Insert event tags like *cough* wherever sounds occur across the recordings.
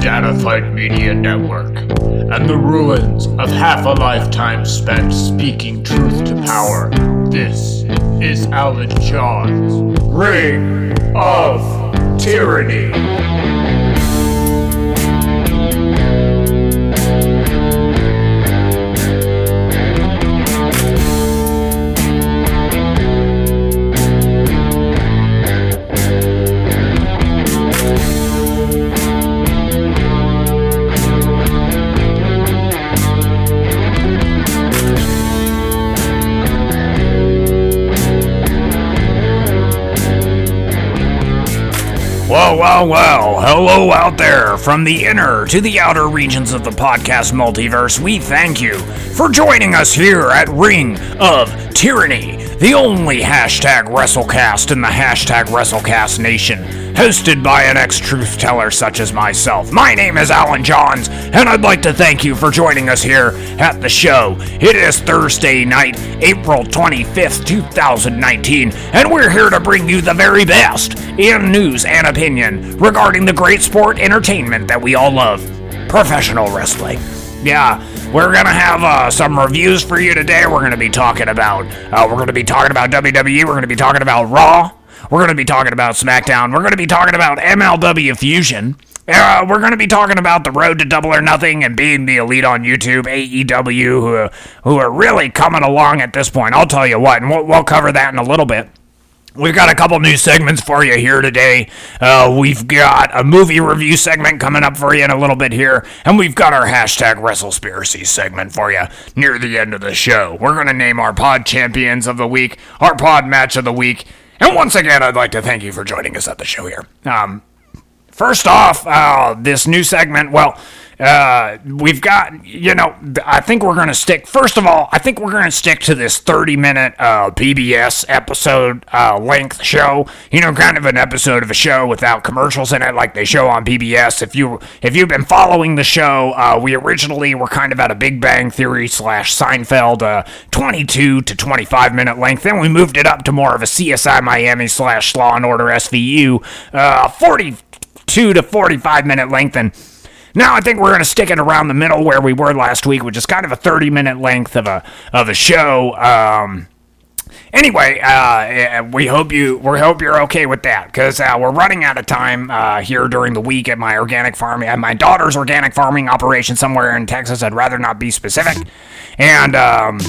of Data Fight Media Network and the ruins of half a lifetime spent speaking truth to power. This is Alan Johns' Ring of Tyranny. Well, well, well. Hello out there from the inner to the outer regions of the podcast multiverse. We thank you for joining us here at Ring of Tyranny, the only hashtag WrestleCast in the hashtag WrestleCast Nation, hosted by an ex truth teller such as myself. My name is Alan Johns, and I'd like to thank you for joining us here at the show. It is Thursday night, April 25th, 2019, and we're here to bring you the very best in news and opinion regarding the great sport entertainment that we all love professional wrestling. Yeah, we're gonna have uh, some reviews for you today. We're gonna be talking about uh, we're gonna be talking about WWE. We're gonna be talking about Raw. We're gonna be talking about SmackDown. We're gonna be talking about MLW Fusion. Uh, we're going to be talking about the road to double or nothing and being the elite on YouTube, AEW, who, who are really coming along at this point. I'll tell you what, and we'll, we'll cover that in a little bit. We've got a couple new segments for you here today. Uh, we've got a movie review segment coming up for you in a little bit here, and we've got our hashtag WrestleSpiracy segment for you near the end of the show. We're going to name our pod champions of the week, our pod match of the week, and once again, I'd like to thank you for joining us at the show here. Um, First off, uh, this new segment, well, uh, we've got, you know, I think we're going to stick, first of all, I think we're going to stick to this 30 minute uh, PBS episode uh, length show. You know, kind of an episode of a show without commercials in it like they show on PBS. If, you, if you've been following the show, uh, we originally were kind of at a Big Bang Theory slash Seinfeld uh, 22 to 25 minute length. Then we moved it up to more of a CSI Miami slash Law and Order SVU uh, 40 two to 45 minute length. And now I think we're going to stick it around the middle where we were last week, which is kind of a 30 minute length of a, of a show. Um, anyway, uh, we hope you we hope you're okay with that because uh, we're running out of time uh, here during the week at my organic farming at my daughter's organic farming operation somewhere in Texas. I'd rather not be specific, and um,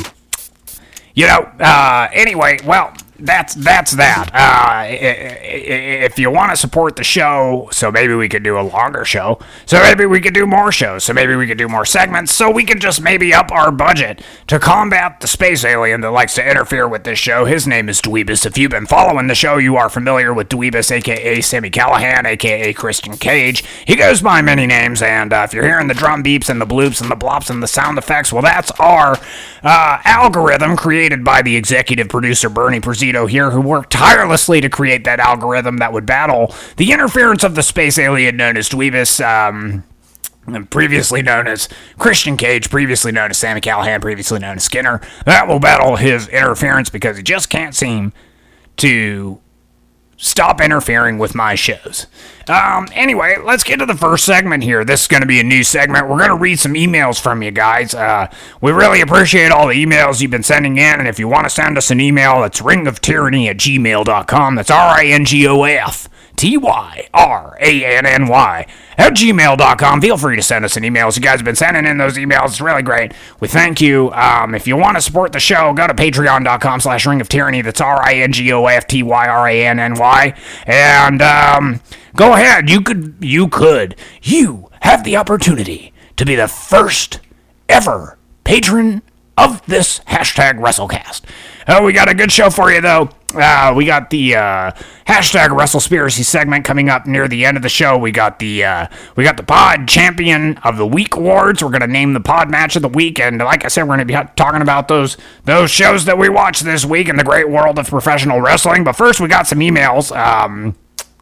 you know, uh, anyway, well, that's that's that. Uh, if you want to support the show, so maybe we could do a longer show. So maybe we could do more shows. So maybe we could do more segments. So we could just maybe up our budget to combat the space alien that likes to interfere with this show. His name is Dweebus. If you've been following the show, you are familiar with Dweebus, aka Sami Callihan, aka Christian Cage. He goes by many names, and uh, if you're hearing the drum beeps and the bloops and the blops and the sound effects, well, that's our uh, algorithm created by the executive producer Bernie Prezito here, who worked tirelessly to create that algorithm that would battle the interference of the space alien known as Dweebus. Um, previously known as Christian Cage, previously known as Sami Callihan, previously known as Skinner. That will battle his interference because he just can't seem to stop interfering with my shows. Um, anyway, let's get to the first segment here. This is going to be a new segment. We're going to read some emails from you guys. Uh, we really appreciate all the emails you've been sending in, and if you want to send us an email, it's ringoftyranny at gmail.com. That's R-I-N-G-O-F. T Y R A N N Y at gmail.com. Feel free to send us an email. You guys have been sending in those emails. It's really great. We thank you. Um, if you want to support the show, go to patreon.com slash ring of tyranny. That's R I N G O F T Y R A N N Y. And um, go ahead. You could, you could, you have the opportunity to be the first ever patron of this hashtag WrestleCast. Oh, we got a good show for you, though. Uh, we got the uh, hashtag WrestleSpiracy segment coming up near the end of the show. We got the uh, we got the Pod Champion of the Week awards. We're gonna name the Pod Match of the Week, and like I said, we're gonna be talking about those those shows that we watched this week in the great world of professional wrestling. But first, we got some emails. Um,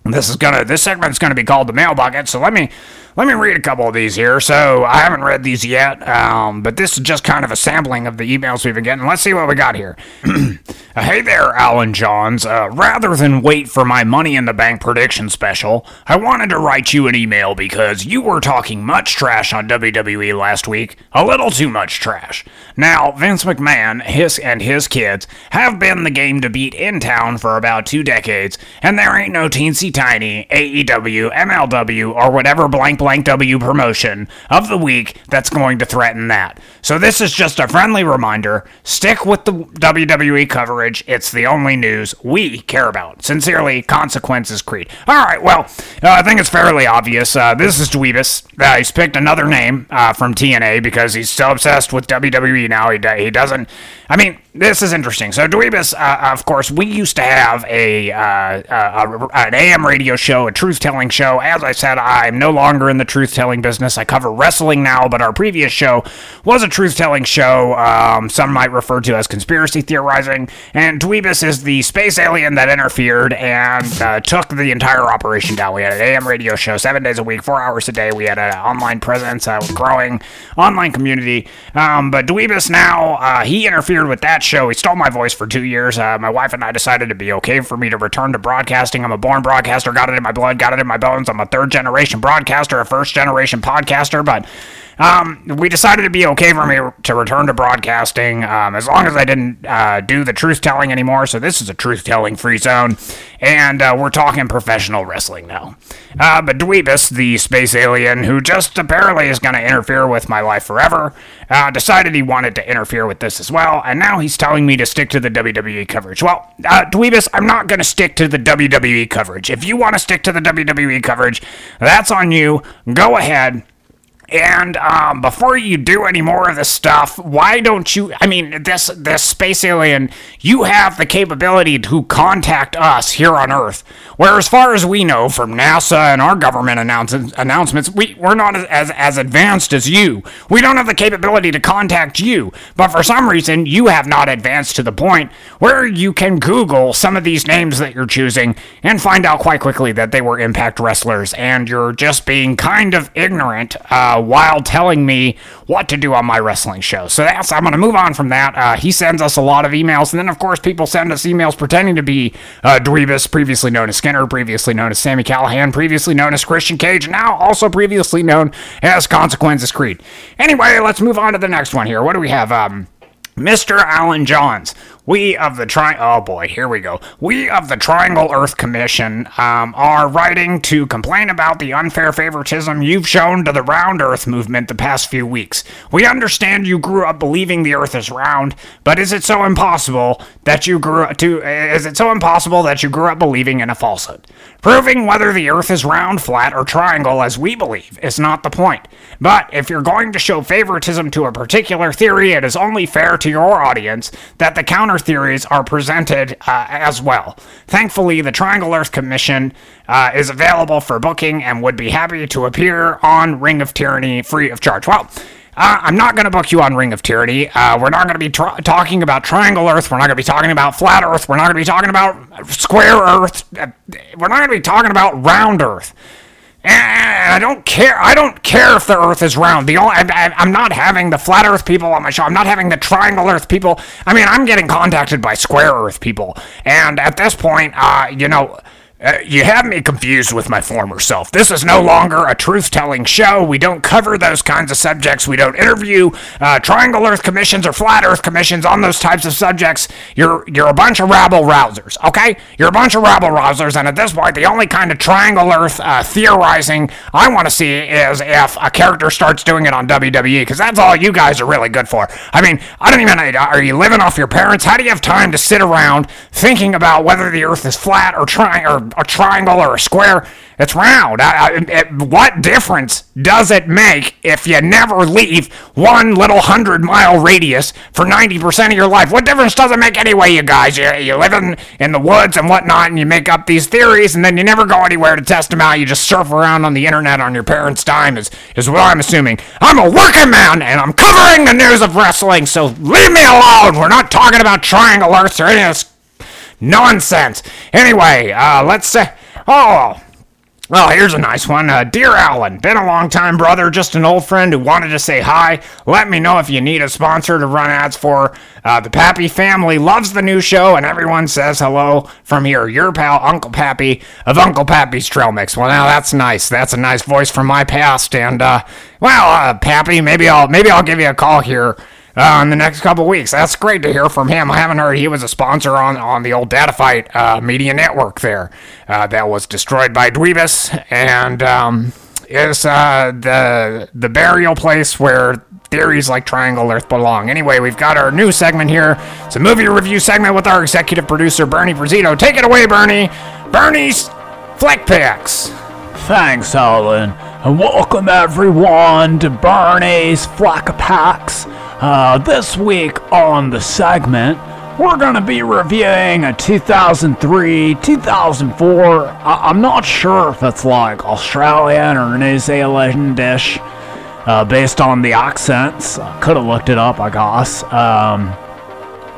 this is gonna this segment's gonna be called the mail bucket. So let me let me read a couple of these here. So I haven't read these yet, um, but this is just kind of a sampling of the emails we've been getting. Let's see what we got here. *clears throat* Hey there, Alan Johns. Uh, rather than wait for my Money in the Bank prediction special, I wanted to write you an email because you were talking much trash on WWE last week. A little too much trash. Now, Vince McMahon his, and his kids have been the game to beat in town for about two decades, and there ain't no teensy tiny AEW, MLW, or whatever blank blank W promotion of the week that's going to threaten that. So this is just a friendly reminder stick with the WWE coverage it's the only news we care about. Sincerely, Consequences Creed. All right, well, uh, I think it's fairly obvious. Uh, this is Dweebus. Uh, he's picked another name uh, from TNA because he's so obsessed with WWE now. He, he doesn't. I mean, this is interesting. So, Dweebus, uh, of course, we used to have a, uh, a, an AM radio show, a truth telling show. As I said, I'm no longer in the truth telling business. I cover wrestling now, but our previous show was a truth telling show. Um, some might refer to as conspiracy theorizing. And Dweebus is the space alien that interfered and uh, took the entire operation down. We had an AM radio show seven days a week, four hours a day. We had an online presence, a growing online community. Um, but Dweebus now, uh, he interfered with that show. He stole my voice for two years. Uh, my wife and I decided it'd be okay for me to return to broadcasting. I'm a born broadcaster, got it in my blood, got it in my bones. I'm a third generation broadcaster, a first generation podcaster, but um, we decided it'd be okay for me to return to broadcasting um, as long as I didn't uh, do the truth telling anymore. So this is a truth telling free zone, and uh, we're talking professional wrestling now. Uh, but Dweebus, the space alien who just apparently is going to interfere with my life forever, uh, decided he wanted to interfere with this as well, and now he's telling me to stick to the WWE coverage. Well, uh, Dweebus, I'm not going to stick to the WWE coverage. If you want to stick to the WWE coverage, that's on you. Go ahead. And um, before you do any more of this stuff, why don't you? I mean, this this space alien, you have the capability to contact us here on Earth. Where, as far as we know from NASA and our government announce- announcements, we we're not as as advanced as you. We don't have the capability to contact you. But for some reason, you have not advanced to the point where you can Google some of these names that you're choosing and find out quite quickly that they were Impact wrestlers, and you're just being kind of ignorant. Uh, while telling me what to do on my wrestling show. So that's I'm going to move on from that. Uh, he sends us a lot of emails, and then of course people send us emails pretending to be uh, Dweebus, previously known as Skinner, previously known as Sami Callihan, previously known as Christian Cage, now also previously known as Consequences Creed. Anyway, let's move on to the next one here. What do we have? Um, Mr. Alan Johns. We of the Tri oh boy, here we go. We of the Triangle Earth Commission um, are writing to complain about the unfair favoritism you've shown to the round Earth movement the past few weeks. We understand you grew up believing the Earth is round, but is it so impossible that you grew up to? Is it so impossible that you grew up believing in a falsehood? Proving whether the Earth is round, flat, or triangle, as we believe, is not the point. But if you're going to show favoritism to a particular theory, it is only fair to your audience that the counter theories are presented uh, as well. Thankfully, the Triangle Earth Commission uh, is available for booking and would be happy to appear on Ring of Tyranny free of charge. Well, uh, I'm not going to book you on Ring of Tyranny. Uh, we're not going to be talking about Triangle Earth. We're not going to be talking about Flat Earth. We're not going to be talking about Square Earth. Uh, we're not going to be talking about Round Earth. And I don't care. I don't care if the Earth is round. The only, I, am not having the flat Earth people on my show. I'm not having the triangle Earth people. I mean, I'm getting contacted by square Earth people. And at this point, uh, you know, uh, you have me confused with my former self. This is no longer a truth telling show. We don't cover those kinds of subjects. We don't interview uh, Triangle Earth commissions or Flat Earth commissions on those types of subjects. You're, you're a bunch of rabble rousers, okay? You're a bunch of rabble rousers, and at this point, the only kind of Triangle Earth uh, theorizing I want to see is if a character starts doing it on WWE, because that's all you guys are really good for. I mean, I don't even know. Are you living off your parents? How do you have time to sit around thinking about whether the Earth is flat or triangle? A triangle or a square. It's round. I, I, it, what difference does it make if you never leave one little hundred mile radius for 90% of your life? What difference does it make anyway, you guys? You, you live in, in the woods and whatnot, and you make up these theories, and then you never go anywhere to test them out. You just surf around on the internet on your parents' dime, is, is what I'm assuming. I'm a working man, and I'm covering the news of wrestling, so leave me alone. We're not talking about triangle earths or any of this Nonsense. Anyway, uh, let's say. Oh. Well, here's a nice one. Uh, Dear Alan, been a long time, brother. Just an old friend who wanted to say hi. Let me know if you need a sponsor to run ads for. Uh, the Pappy family loves the new show, and everyone says hello from here. Your pal, Uncle Pappy of Uncle Pappy's Trail Mix. Well, now that's nice. That's a nice voice from my past. And uh, well, uh, Pappy, maybe I'll maybe I'll give you a call here uh, in the next couple weeks. That's great to hear from him. I haven't heard he was a sponsor on, on the old Data Fight uh, media network there uh, that was destroyed by Dweebus and um, is uh, the the burial place where theories like Triangle Earth belong. Anyway, we've got our new segment here. It's a movie review segment with our executive producer Bernie Brazito. Take it away, Bernie. Bernie's Flick Picks. Thanks, Alan, and welcome everyone to Bernie's Flick Packs. Uh, this week on the segment, we're going to be reviewing a 2003, 2004. I- am not sure if it's like Australian or New Zealand dish, uh, based on the accents. Could have looked it up, I guess. Um,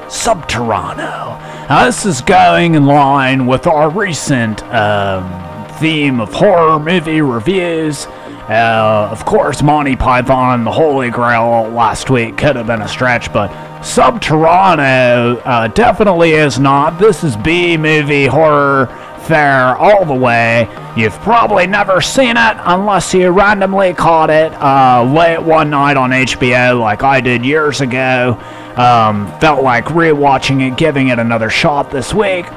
Subterano. This is going in line with our recent um, theme of horror movie reviews. Uh, of course, Monty Python, The Holy Grail last week could have been a stretch, but Subterano uh, definitely is not. This is B movie horror fare all the way. You've probably never seen it unless you randomly caught it uh, late one night on HBO, like I did years ago. Um, felt like rewatching it, giving it another shot this week,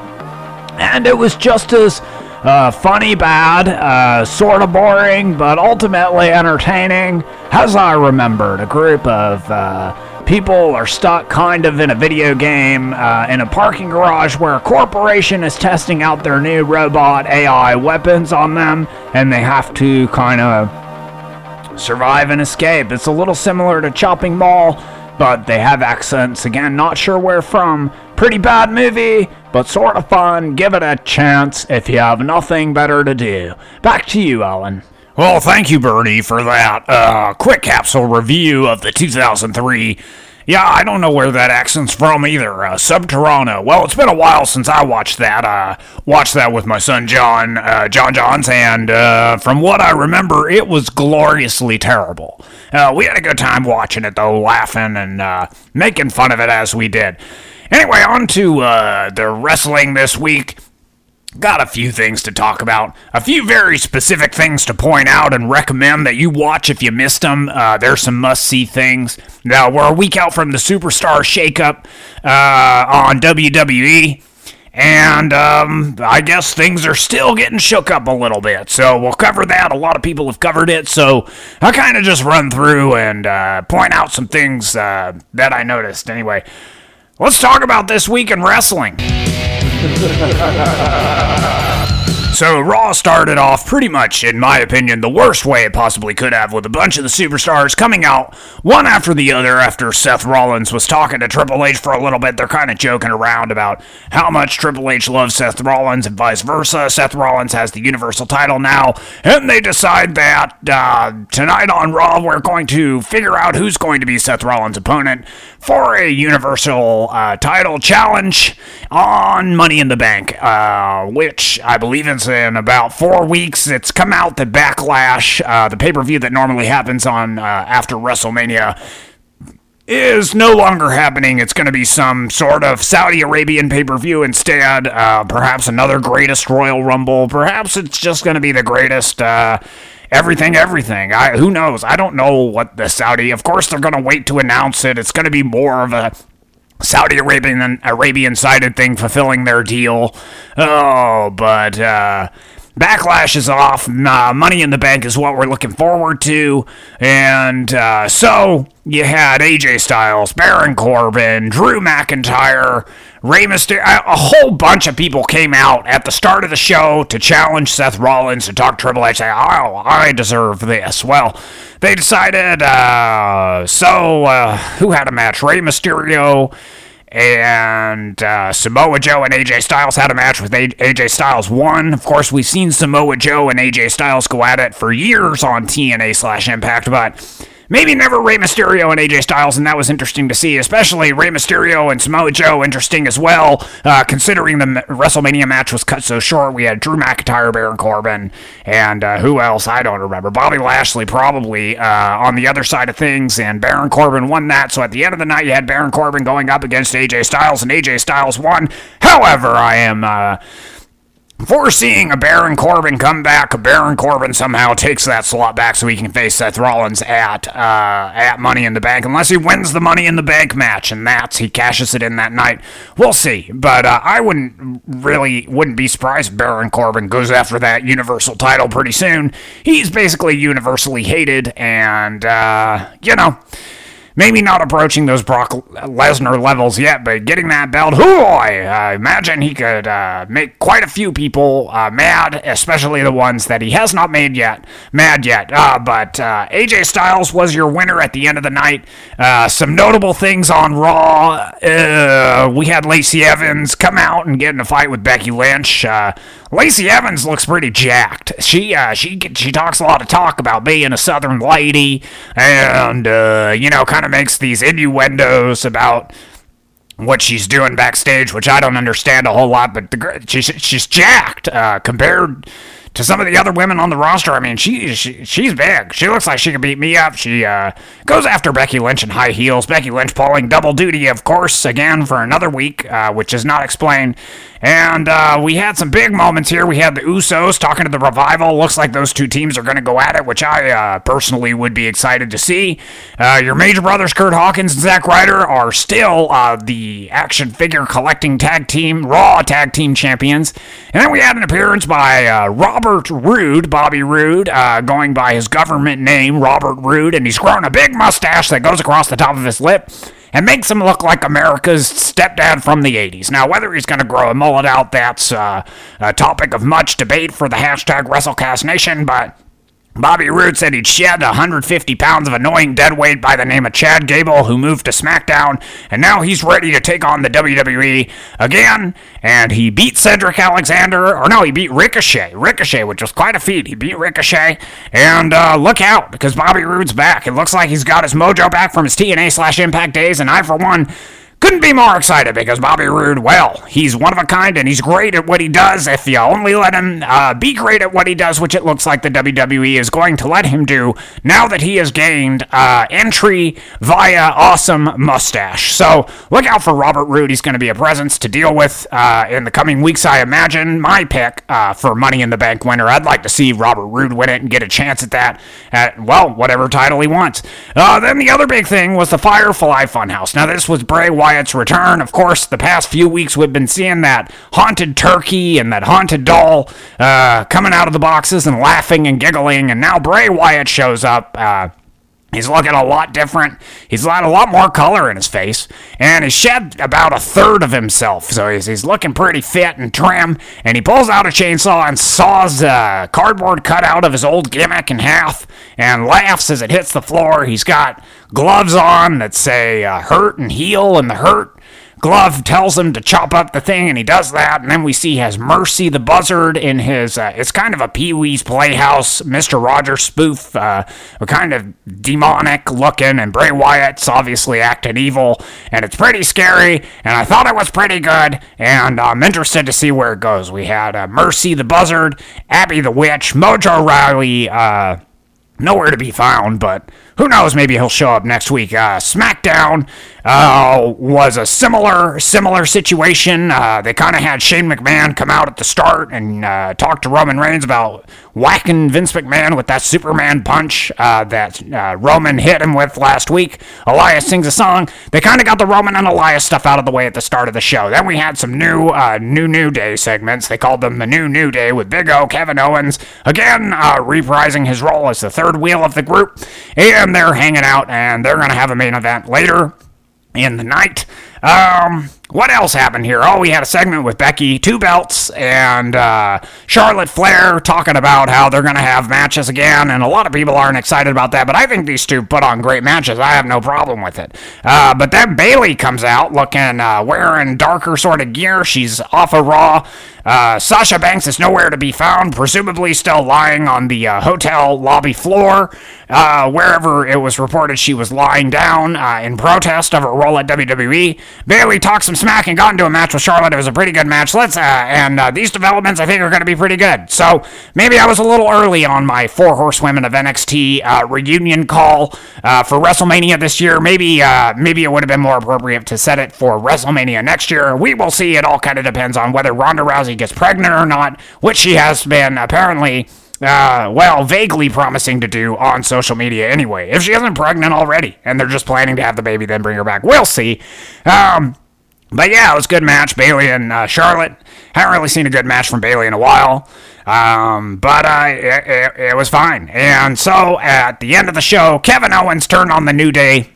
and it was just as uh, funny, bad, uh, sort of boring, but ultimately entertaining. As I remembered, a group of uh, people are stuck kind of in a video game uh, in a parking garage where a corporation is testing out their new robot AI weapons on them, and they have to kind of survive and escape. It's a little similar to Chopping Mall, but they have accents. Again, not sure where from. Pretty bad movie, but sort of fun. Give it a chance if you have nothing better to do. Back to you, Alan. Well, thank you, Bernie, for that uh, quick capsule review of the 2003. Yeah, I don't know where that accent's from either. Uh, Subterano. Well, it's been a while since I watched that. Uh, watched that with my son John, uh, John Johns, and uh, from what I remember, it was gloriously terrible. Uh, we had a good time watching it, though, laughing and uh, making fun of it as we did. Anyway, on to uh, the wrestling this week. Got a few things to talk about. A few very specific things to point out and recommend that you watch if you missed them. Uh, there's some must see things. Now, we're a week out from the Superstar Shakeup uh, on WWE. And um, I guess things are still getting shook up a little bit. So we'll cover that. A lot of people have covered it. So I'll kind of just run through and uh, point out some things uh, that I noticed. Anyway, Let's talk about this week in wrestling. *laughs* So Raw started off pretty much, in my opinion, the worst way it possibly could have, with a bunch of the superstars coming out one after the other after Seth Rollins was talking to Triple H for a little bit. They're kind of joking around about how much Triple H loves Seth Rollins and vice versa. Seth Rollins has the Universal title now, and they decide that uh, tonight on Raw we're going to figure out who's going to be Seth Rollins' opponent for a Universal uh, title challenge on Money in the Bank, uh, which I believe is in about four weeks. It's come out the Backlash, uh, the pay per view that normally happens on uh, after WrestleMania, is no longer happening. It's going to be some sort of Saudi Arabian pay per view instead. Uh, perhaps another greatest Royal Rumble. Perhaps it's just going to be the greatest. Everything, everything. I, who knows? I don't know what the Saudi. Of course, they're going to wait to announce it. It's going to be more of a Saudi Arabian Arabian sided thing fulfilling their deal. Oh, but uh, Backlash is off. Uh, Money in the Bank is what we're looking forward to. And uh, so you had AJ Styles, Baron Corbin, Drew McIntyre, Rey Mysterio. A whole bunch of people came out at the start of the show to challenge Seth Rollins to talk Triple H. Say, oh, I deserve this. Well, they decided. Uh, so uh, who had a match? Rey Mysterio and uh, Samoa Joe and AJ Styles had a match with AJ Styles won. Of course, we've seen Samoa Joe and AJ Styles go at it for years on TNA slash Impact, but maybe never Rey Mysterio and AJ Styles, and that was interesting to see, especially Rey Mysterio and Samoa Joe, interesting as well, uh, considering the WrestleMania match was cut so short. We had Drew McIntyre, Baron Corbin, and uh, who else? I don't remember. Bobby Lashley probably uh, on the other side of things, and Baron Corbin won that. So at the end of the night, you had Baron Corbin going up against AJ Styles, and AJ Styles won. However, I am uh, foreseeing a Baron Corbin comeback. Baron Corbin somehow takes that slot back so he can face Seth Rollins at uh, at Money in the Bank, unless he wins the Money in the Bank match, and that's he cashes it in that night. We'll see, but uh, I wouldn't really wouldn't be surprised if Baron Corbin goes after that Universal title pretty soon. He's basically universally hated, and uh, you know maybe not approaching those Brock Lesnar levels yet, but getting that belt, who I imagine he could uh, make quite a few people uh, mad, especially the ones that he has not made yet mad yet. Uh, but uh, AJ Styles was your winner at the end of the night. Uh, some notable things on Raw. We had Lacey Evans come out and get in a fight with Becky Lynch. Lacey Evans looks pretty jacked. She she she talks a lot of talk about being a Southern lady, and you know, kind of makes these innuendos about what she's doing backstage, which I don't understand a whole lot. But the, she's she's jacked uh, compared to some of the other women on the roster. I mean, she, she she's big. She looks like she could beat me up. She uh, goes after Becky Lynch in high heels. Becky Lynch pulling double duty, of course, again for another week, uh, which is not explained. And uh, we had some big moments here. We had the Usos talking to the Revival. Looks like those two teams are going to go at it, which I uh, personally would be excited to see. Uh, your major brothers, Curt Hawkins and Zack Ryder, are still uh, the action figure collecting tag team, Raw tag team champions. And then we had an appearance by uh, Robert Roode, Bobby Roode, uh, going by his government name, Robert Roode, and he's grown a big mustache that goes across the top of his lip and makes him look like America's stepdad from the 80s. Now, whether he's going to grow a mullet out, that's uh, a topic of much debate for the hashtag WrestleCast Nation, but Bobby Roode said he'd shed 150 pounds of annoying deadweight by the name of Chad Gable, who moved to SmackDown, and now he's ready to take on the WWE again. And he beat Cedric Alexander, or no, he beat Ricochet. Ricochet, which was quite a feat. He beat Ricochet, and uh, look out because Bobby Roode's back. It looks like he's got his mojo back from his TNA slash Impact days, and I, for one, couldn't be more excited because Bobby Roode, well, he's one of a kind and he's great at what he does. If you only let him uh, be great at what he does, which it looks like the WWE is going to let him do now that he has gained uh, entry via awesome mustache. So look out for Robert Roode. He's going to be a presence to deal with uh, in the coming weeks, I imagine. My pick uh, for Money in the Bank winner. I'd like to see Robert Roode win it and get a chance at that at, well, whatever title he wants. Uh, then the other big thing was the Firefly Funhouse. Now, this was Bray Wyatt Wyatt's return. Of course, the past few weeks we've been seeing that haunted turkey and that haunted doll uh, coming out of the boxes and laughing and giggling, and now Bray Wyatt shows up. Uh, He's looking a lot different. He's got a lot more color in his face, and he's shed about a third of himself. So he's, he's looking pretty fit and trim. And he pulls out a chainsaw and saws a cardboard cutout of his old gimmick in half, and laughs as it hits the floor. He's got gloves on that say uh, "hurt" and "heal," and the hurt Glove tells him to chop up the thing, and he does that. And then we see has Mercy the Buzzard in his. Uh, it's kind of a Pee Wee's Playhouse, Mister Rogers spoof, uh, kind of demonic looking. And Bray Wyatt's obviously acting evil, and it's pretty scary. And I thought it was pretty good, and I'm interested to see where it goes. We had uh, Mercy the Buzzard, Abby the Witch, Mojo Rawley. Uh, nowhere to be found, but who knows? Maybe he'll show up next week. Uh, SmackDown uh, was a similar similar situation. Uh, they kind of had Shane McMahon come out at the start and uh, talk to Roman Reigns about whacking Vince McMahon with that Superman punch uh, that uh, Roman hit him with last week. Elias sings a song. They kind of got the Roman and Elias stuff out of the way at the start of the show. Then we had some new new New Day segments. They called them the New New Day with Big O, Kevin Owens, again reprising his role as the third wheel of the group. And and they're hanging out, and they're going to have a main event later in the night. Um, what else happened here? Oh, we had a segment with Becky, two belts, and uh, Charlotte Flair talking about how they're going to have matches again, and a lot of people aren't excited about that, but I think these two put on great matches. I have no problem with it. Uh, but then Bayley comes out looking, uh, wearing darker sort of gear. She's off of Raw. Uh, Sasha Banks is nowhere to be found, presumably still lying on the uh, hotel lobby floor, uh, wherever it was reported she was lying down uh, in protest of her role at WWE. Bayley talks some smack and got into a match with Charlotte. It was a pretty good match. Let's uh, and uh, these developments I think are going to be pretty good. So maybe I was a little early on my four horsewomen of NXT reunion call for WrestleMania this year. Maybe maybe it would have been more appropriate to set it for WrestleMania next year. We will see. It all kind of depends on whether Ronda Rousey gets pregnant or not, which she has been apparently, uh, well, vaguely promising to do on social media anyway. If she isn't pregnant already and they're just planning to have the baby, then bring her back. We'll see. Um, but yeah, it was a good match. Bayley and uh, Charlotte. Haven't really seen a good match from Bayley in a while. Um, but uh, it, it, it was fine. And so at the end of the show, Kevin Owens turned on the New Day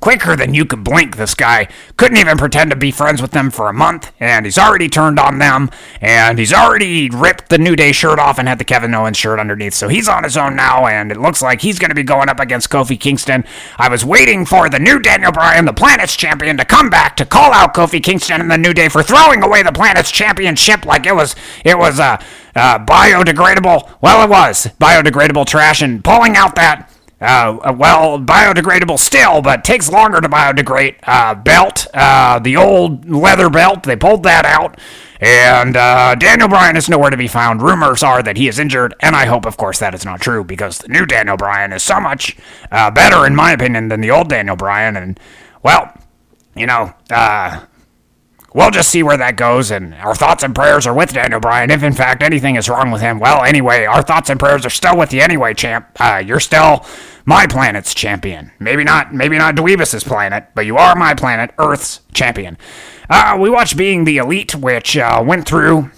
quicker than you could blink. This guy couldn't even pretend to be friends with them for a month, and he's already turned on them, and he's already ripped the New Day shirt off and had the Kevin Owens shirt underneath. So he's on his own now, and it looks like he's going to be going up against Kofi Kingston. I was waiting for the new Daniel Bryan, the Planet's champion, to come back to call out Kofi Kingston and the New Day for throwing away the Planet's championship like it was it was uh, uh, biodegradable. Well, it was biodegradable trash, and pulling out that uh, well, biodegradable still, but takes longer to biodegrade. Uh, belt, uh, the old leather belt, they pulled that out. And uh, Daniel Bryan is nowhere to be found. Rumors are that he is injured, and I hope, of course, that is not true because the new Daniel Bryan is so much uh, better, in my opinion, than the old Daniel Bryan. And, well, you know, uh, we'll just see where that goes. And our thoughts and prayers are with Daniel Bryan. If in fact anything is wrong with him, well, anyway, our thoughts and prayers are still with you anyway, champ. Uh, you're still my planet's champion. Maybe not, maybe not Dweebus's planet, but you are my planet, Earth's champion. Uh, we watched Being the Elite, which uh, went through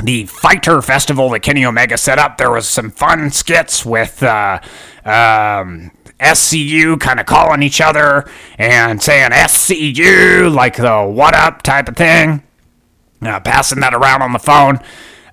the fighter festival that Kenny Omega set up. There was some fun skits with uh, um, SCU kind of calling each other and saying SCU like the what up type of thing, uh, passing that around on the phone.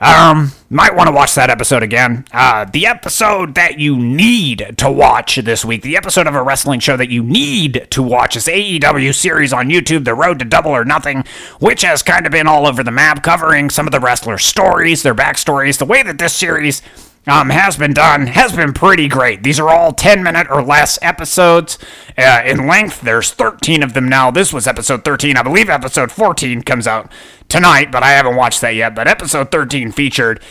Um, might want to watch that episode again. Uh, the episode that you need to watch this week, the episode of a wrestling show that you need to watch is AEW series on YouTube, The Road to Double or Nothing, which has kind of been all over the map, covering some of the wrestlers' stories, their backstories, the way that this series um, has been done has been pretty great. These are all 10 minute or less episodes uh, in length. There's 13 of them now. This was episode 13. I believe episode 14 comes out tonight, but I haven't watched that yet. But episode 13 featured.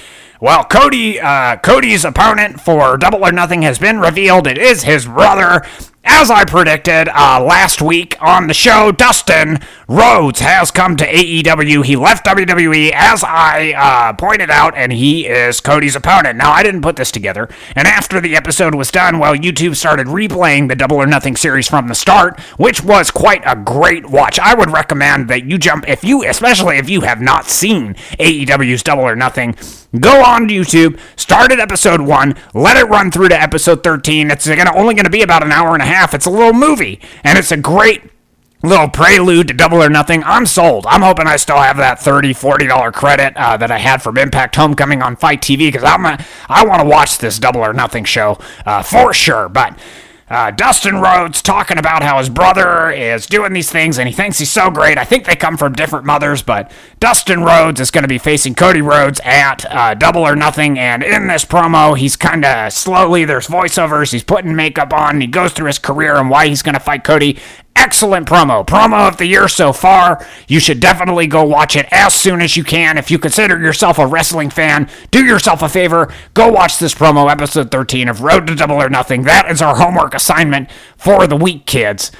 Well, Cody, uh, Cody's opponent for Double or Nothing has been revealed. It is his brother, as I predicted uh, last week on the show, Dustin Rhodes has come to AEW. He left WWE, as I uh, pointed out, and he is Cody's opponent. Now, I didn't put this together, and after the episode was done, well, YouTube started replaying the Double or Nothing series from the start, which was quite a great watch. I would recommend that you jump, if you, especially if you have not seen AEW's Double or Nothing, go on YouTube, start at episode one, let it run through to episode 13. It's gonna, only going to be about an hour and a half. It's a little movie, and it's a great little prelude to Double or Nothing. I'm sold. I'm hoping I still have that $30, $40 credit uh, that I had from Impact Homecoming on FITE TV because I'm want to watch this Double or Nothing show uh, for sure. But uh, Dustin Rhodes talking about how his brother is doing these things and he thinks he's so great. I think they come from different mothers, but Dustin Rhodes is going to be facing Cody Rhodes at uh, Double or Nothing. And in this promo, he's kind of slowly, there's voiceovers, he's putting makeup on, he goes through his career and why he's going to fight Cody excellent promo. Promo of the year so far. You should definitely go watch it as soon as you can. If you consider yourself a wrestling fan, do yourself a favor. Go watch this promo, episode 13 of Road to Double or Nothing. That is our homework assignment for the week, kids.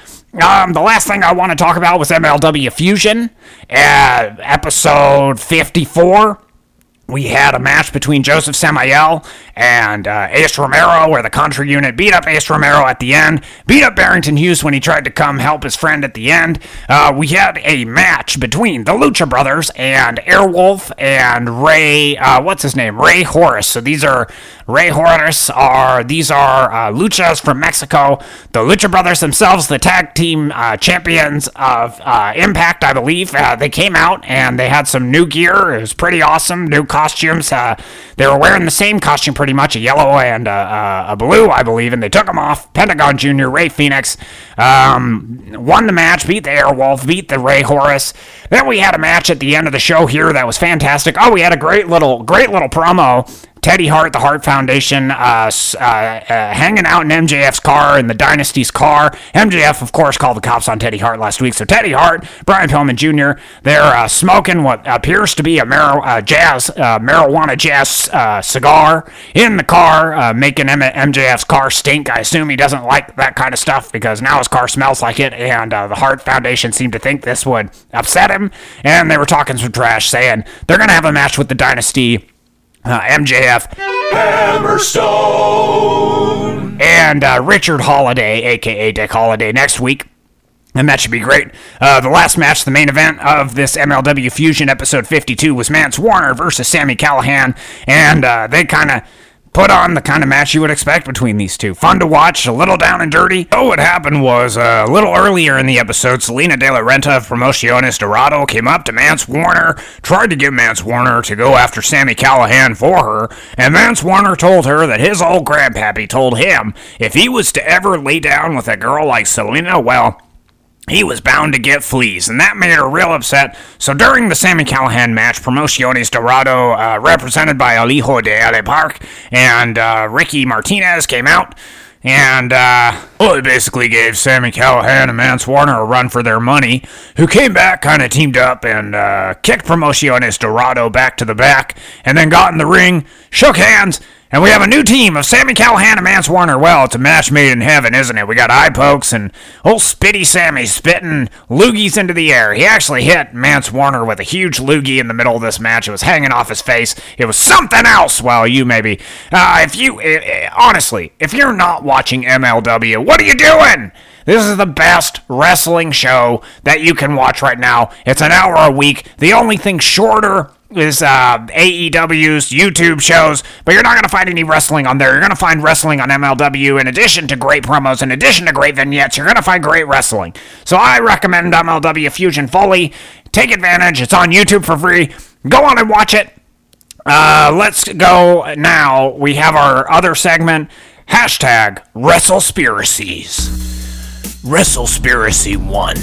Um, the last thing I want to talk about was MLW Fusion, uh, episode 54. We had a match between Josef Samael and uh, Ace Romero, where the Contra unit beat up Ace Romero at the end, beat up Barrington Hughes when he tried to come help his friend at the end. Uh, we had a match between the Lucha Brothers and Airwolf and Ray, uh, what's his name? Rey Horus. So these are Rey Horus are these are uh, luchas from Mexico. The Lucha Brothers themselves, the tag team uh, champions of uh, Impact, I believe. They came out and they had some new gear. It was pretty awesome. New costumes. Uh, they were wearing the same costume pretty much, a yellow and a, a blue, I believe, and they took them off. Pentagon Jr., Rey Fenix, um, won the match, beat the Airwolf, beat the Rey Horus. Then we had a match at the end of the show here that was fantastic. Oh, we had a great little, great little promo Teddy Hart, the Hart Foundation, uh, uh, uh, hanging out in MJF's car, in the Dynasty's car. MJF, of course, called the cops on Teddy Hart last week. So Teddy Hart, Brian Pillman Jr., they're uh, smoking what appears to be a mar- uh, jazz, uh, marijuana jazz cigar in the car, making M- MJF's car stink. I assume he doesn't like that kind of stuff because now his car smells like it, and the Hart Foundation seemed to think this would upset him. And they were talking some trash, saying they're going to have a match with the Dynasty uh, MJF, Hammerstone, and uh, Richard Holiday, aka Dick Holiday, next week. And that should be great. Uh, the last match, the main event of this MLW Fusion episode 52, was Mance Warner versus Sami Callihan. And uh, they kind of put on the kind of match you would expect between these two. Fun to watch, a little down and dirty. Oh, what happened was uh, a little earlier in the episode, Salina De La Renta of Promociones Dorado came up to Mance Warner, tried to get Mance Warner to go after Sami Callihan for her, and Mance Warner told her that his old grandpappy told him if he was to ever lay down with a girl like Salina, well, he was bound to get fleas, and that made her real upset. So during the Sami Callihan match, Promociones Dorado, uh, represented by El Hijo de L.A. Park, and uh, Ricky Martinez came out. And, uh, well, they basically gave Sami Callihan and Mance Warner a run for their money, who came back, kind of teamed up, and uh, kicked Promociones Dorado back to the back, and then got in the ring, shook hands, and we have a new team of Sami Callihan and Mance Warner. Well, it's a match made in heaven, isn't it? We got eye pokes and old Spitty Sammy spitting loogies into the air. He actually hit Mance Warner with a huge loogie in the middle of this match. It was hanging off his face. It was something else. Well, you maybe. Uh, if you, uh, honestly, if you're not watching MLW, what are you doing? This is the best wrestling show that you can watch right now. It's an hour a week. The only thing shorter is uh, AEW's YouTube shows, but you're not going to find any wrestling on there. You're going to find wrestling on MLW in addition to great promos, in addition to great vignettes. You're going to find great wrestling. So I recommend MLW Fusion fully. Take advantage. It's on YouTube for free. Go on and watch it. Uh, let's go now. We have our other segment. Hashtag WrestleSpiracies. WrestleSpiracy 1.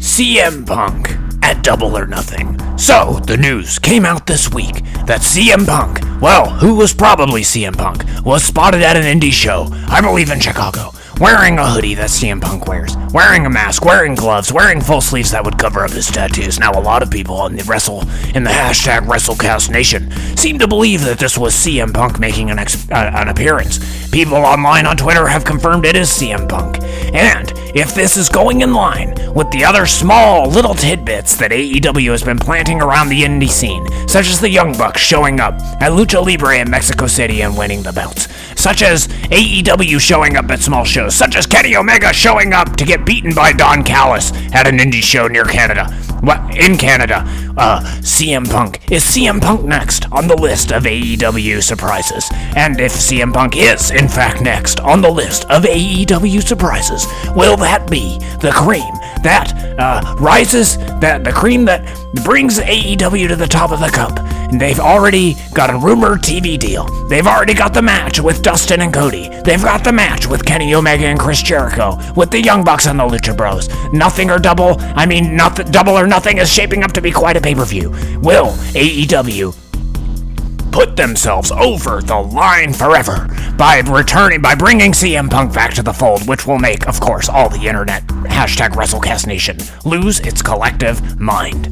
CM Punk at Double or Nothing. So, the news came out this week that CM Punk, well, who was probably CM Punk, was spotted at an indie show, I believe in Chicago, wearing a hoodie that CM Punk wears, wearing a mask, wearing gloves, wearing full sleeves that would cover up his tattoos. Now, a lot of people on the wrestle in the hashtag WrestleCast Nation seem to believe that this was CM Punk making an, ex- uh, an appearance. People online on Twitter have confirmed it is CM Punk. And if this is going in line with the other small little tidbits that AEW has been planting around the indie scene, such as the Young Bucks showing up at Lucha Libre in Mexico City and winning the belts, such as AEW showing up at small shows, such as Kenny Omega showing up to get beaten by Don Callis at an indie show near Canada. What in Canada? Uh, CM Punk. Is CM Punk next on the list of AEW surprises? And if CM Punk is, in fact, next on the list of AEW surprises, will that be the cream that uh, rises, that the cream that brings AEW to the top of the cup? They've already got a rumored TV deal. They've already got the match with Dustin and Cody. They've got the match with Kenny Omega and Chris Jericho, with the Young Bucks and the Lucha Bros. Nothing or double, I mean, nothing, double or nothing is shaping up to be quite a pay per view. Will AEW put themselves over the line forever by returning by bringing CM Punk back to the fold, which will make, of course, all the internet hashtag WrestleCast Nation lose its collective mind.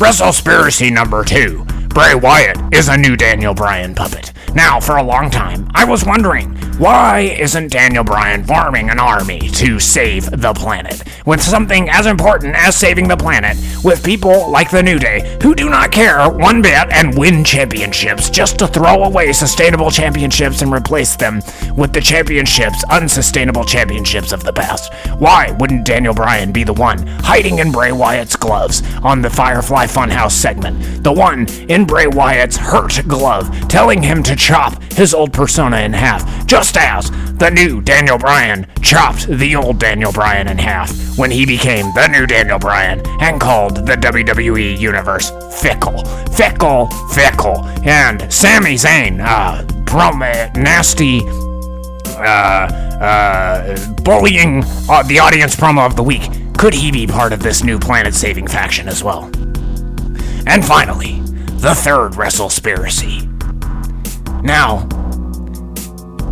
WrestleSpiracy number two. Bray Wyatt is a new Daniel Bryan puppet. Now, for a long time, I was wondering why isn't Daniel Bryan forming an army to save the planet? With something as important as saving the planet, with people like the New Day who do not care one bit and win championships just to throw away sustainable championships and replace them with the championships, unsustainable championships of the past. Why wouldn't Daniel Bryan be the one hiding in Bray Wyatt's gloves on the Firefly Funhouse segment? The one in Bray Wyatt's hurt glove telling him to chop his old persona in half, just as the new Daniel Bryan chopped the old Daniel Bryan in half when he became the new Daniel Bryan and called the WWE Universe fickle. Fickle, fickle. And Sami Zayn, uh, prom- nasty, uh, uh, bullying uh, the audience promo of the week. Could he be part of this new planet saving faction as well? And finally, the third WrestleSpiracy. Now,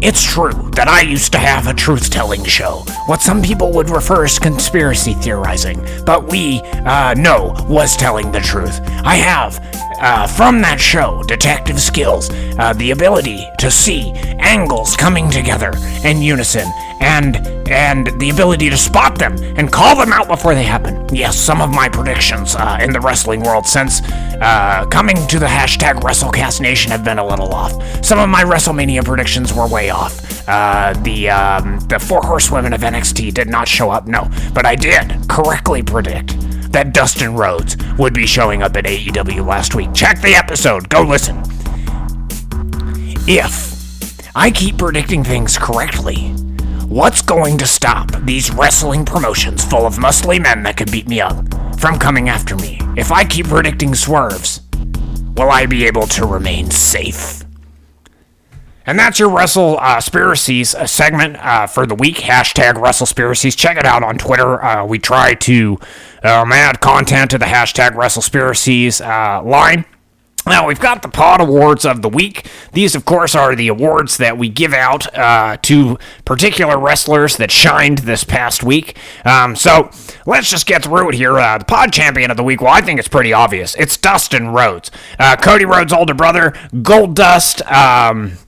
it's true that I used to have a truth telling show, what some people would refer as conspiracy theorizing, but we, uh, know was telling the truth. I have, uh, from that show, detective skills, uh, the ability to see angles coming together in unison, and and the ability to spot them and call them out before they happen. Yes, some of my predictions uh, in the wrestling world since uh, coming to the hashtag WrestleCast Nation have been a little off. Some of my WrestleMania predictions were way off. Uh, the um, the four horsewomen of NXT did not show up, no, but I did correctly predict that Dustin Rhodes would be showing up at AEW last week. Check the episode. Go listen. If I keep predicting things correctly, what's going to stop these wrestling promotions full of muscly men that could beat me up from coming after me? If I keep predicting swerves, will I be able to remain safe? And that's your Wrestle uh, Spiracies uh, segment uh, for the week. Hashtag Wrestle Spiracies. Check it out on Twitter. Uh, we try to um, add content to the hashtag Wrestle Spiracies uh, line. Now, we've got the Pod Awards of the week. These, of course, are the awards that we give out uh, to particular wrestlers that shined this past week. Um, so let's just get through it here. Uh, the Pod Champion of the week, well, I think it's pretty obvious. It's Dustin Rhodes. Uh, Cody Rhodes' older brother, Goldust. Um,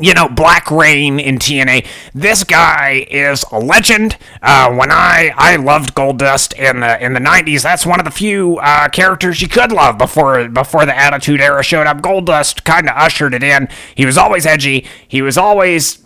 you know, Black Reign in TNA. This guy is a legend. Uh, when I I loved Goldust in the in the '90s, that's one of the few uh, characters you could love before before the Attitude Era showed up. Goldust kind of ushered it in. He was always edgy. He was always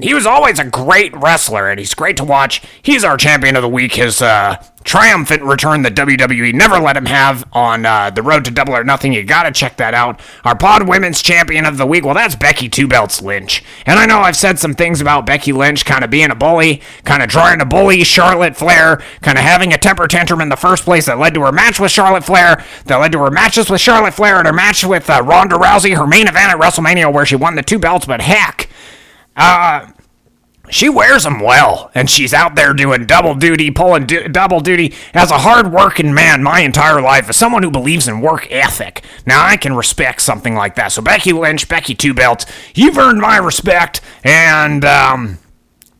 he was always a great wrestler, and he's great to watch. He's our champion of the week. His uh, triumphant return that WWE never let him have on uh, the road to Double or Nothing. You gotta check that out. Our Pod Women's Champion of the Week. Well, that's Becky Two Belts Lynch. And I know I've said some things about Becky Lynch kind of being a bully, kind of trying to bully Charlotte Flair, kind of having a temper tantrum in the first place that led to her match with Charlotte Flair, that led to her matches with Charlotte Flair, and her match with uh, Ronda Rousey, her main event at WrestleMania where she won the two belts. But heck, uh, she wears them well, and she's out there doing double duty, pulling du- double duty as a hard-working man my entire life, as someone who believes in work ethic. Now I can respect something like that. So Becky Lynch, Becky Two Belts, you've earned my respect, and um,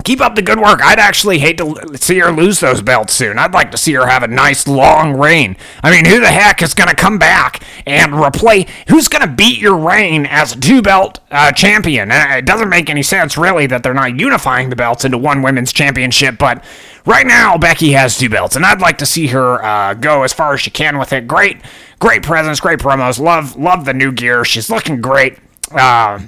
keep up the good work. I'd actually hate to see her lose those belts soon. I'd like to see her have a nice long reign. I mean, who the heck is going to come back and replace? Who's going to beat your reign as a two belt uh, champion? Uh, it doesn't make any sense, really, that they're not unifying the belts into one women's championship, but. Right now, Becky has two belts, and I'd like to see her uh, go as far as she can with it. Great, great presence, great promos. Love, love the new gear. She's looking great. Uh,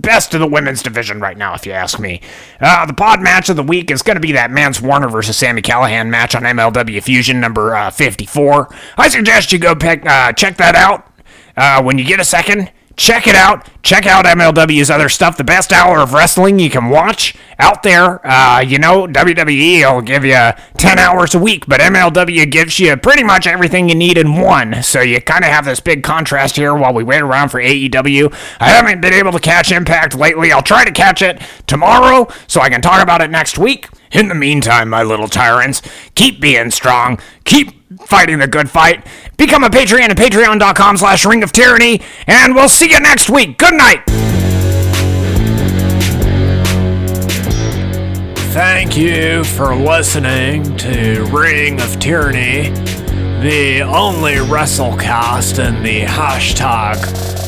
Best of the women's division right now, if you ask me. Uh, the pod match of the week is going to be that Mance Warner versus Sami Callihan match on MLW Fusion number uh, 54. I suggest you go uh, check that out uh, when you get a second. Check it out. Check out MLW's other stuff. The best hour of wrestling you can watch out there. Uh, you know, WWE will give you 10 hours a week, but MLW gives you pretty much everything you need in one. So you kind of have this big contrast here while we wait around for AEW. I haven't been able to catch Impact lately. I'll try to catch it tomorrow so I can talk about it next week. In the meantime, my little tyrants, keep being strong. Keep fighting the good fight. Become a Patreon at patreon.com slash ring of tyranny, and we'll see you next week. Good night. Thank you for listening to Ring of Tyranny, the only WrestleCast in the hashtag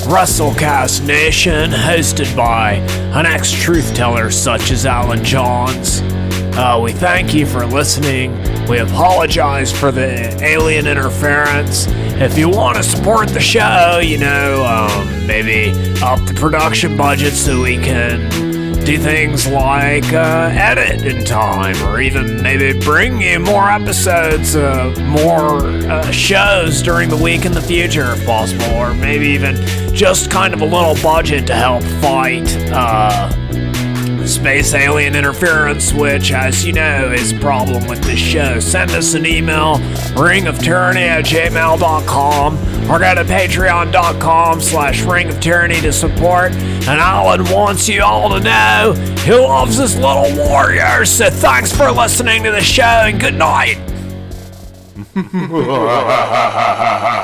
WrestleCast Nation, hosted by an ex truth teller such as Alan Johns. Uh, we thank you for listening. We apologize for the alien interference. If you want to support the show, you know, um, maybe up the production budget so we can do things like uh, edit in time, or even maybe bring you more episodes, more uh, shows during the week in the future if possible, or maybe even just kind of a little budget to help fight uh, space alien interference, which, as you know, is a problem with this show. Send us an email, ringoftyranny at gmail.com, or go to patreon.com slash ring of tyranny to support. And Alan wants you all to know he loves his little warriors. So thanks for listening to the show, and good night. *laughs*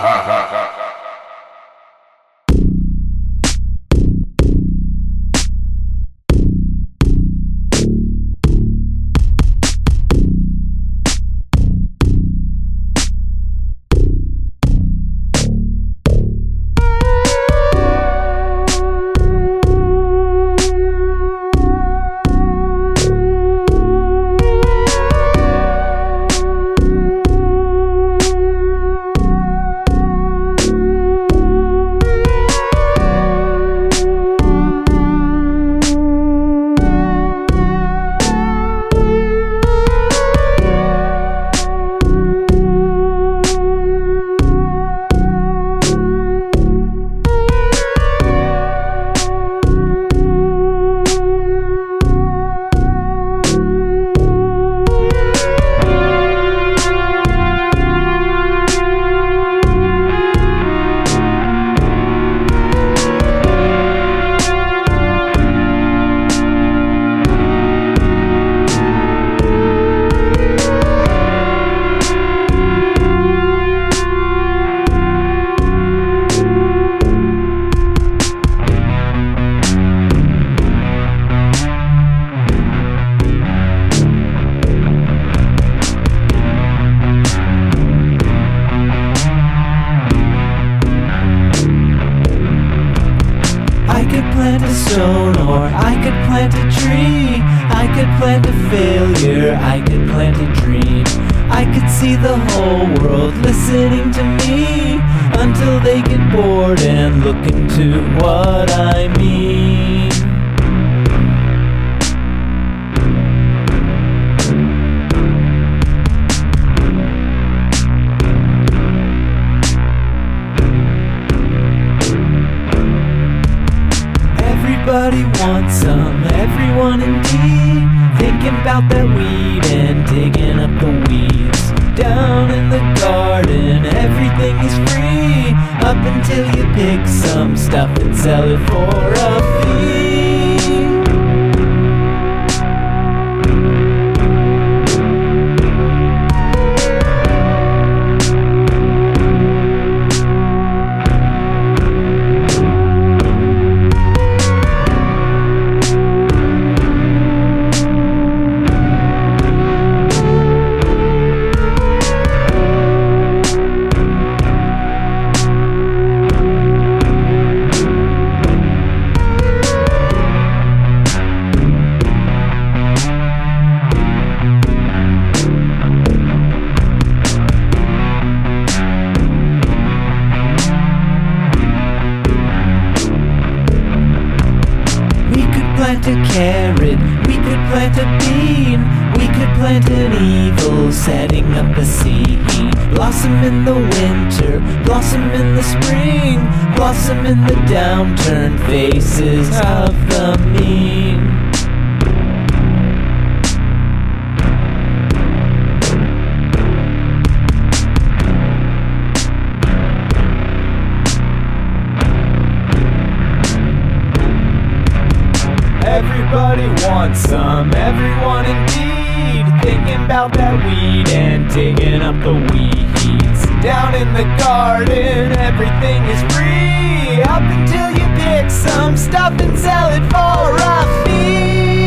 weeds. Down in the garden, everything is free. Up until you pick some stuff and sell it for a fee.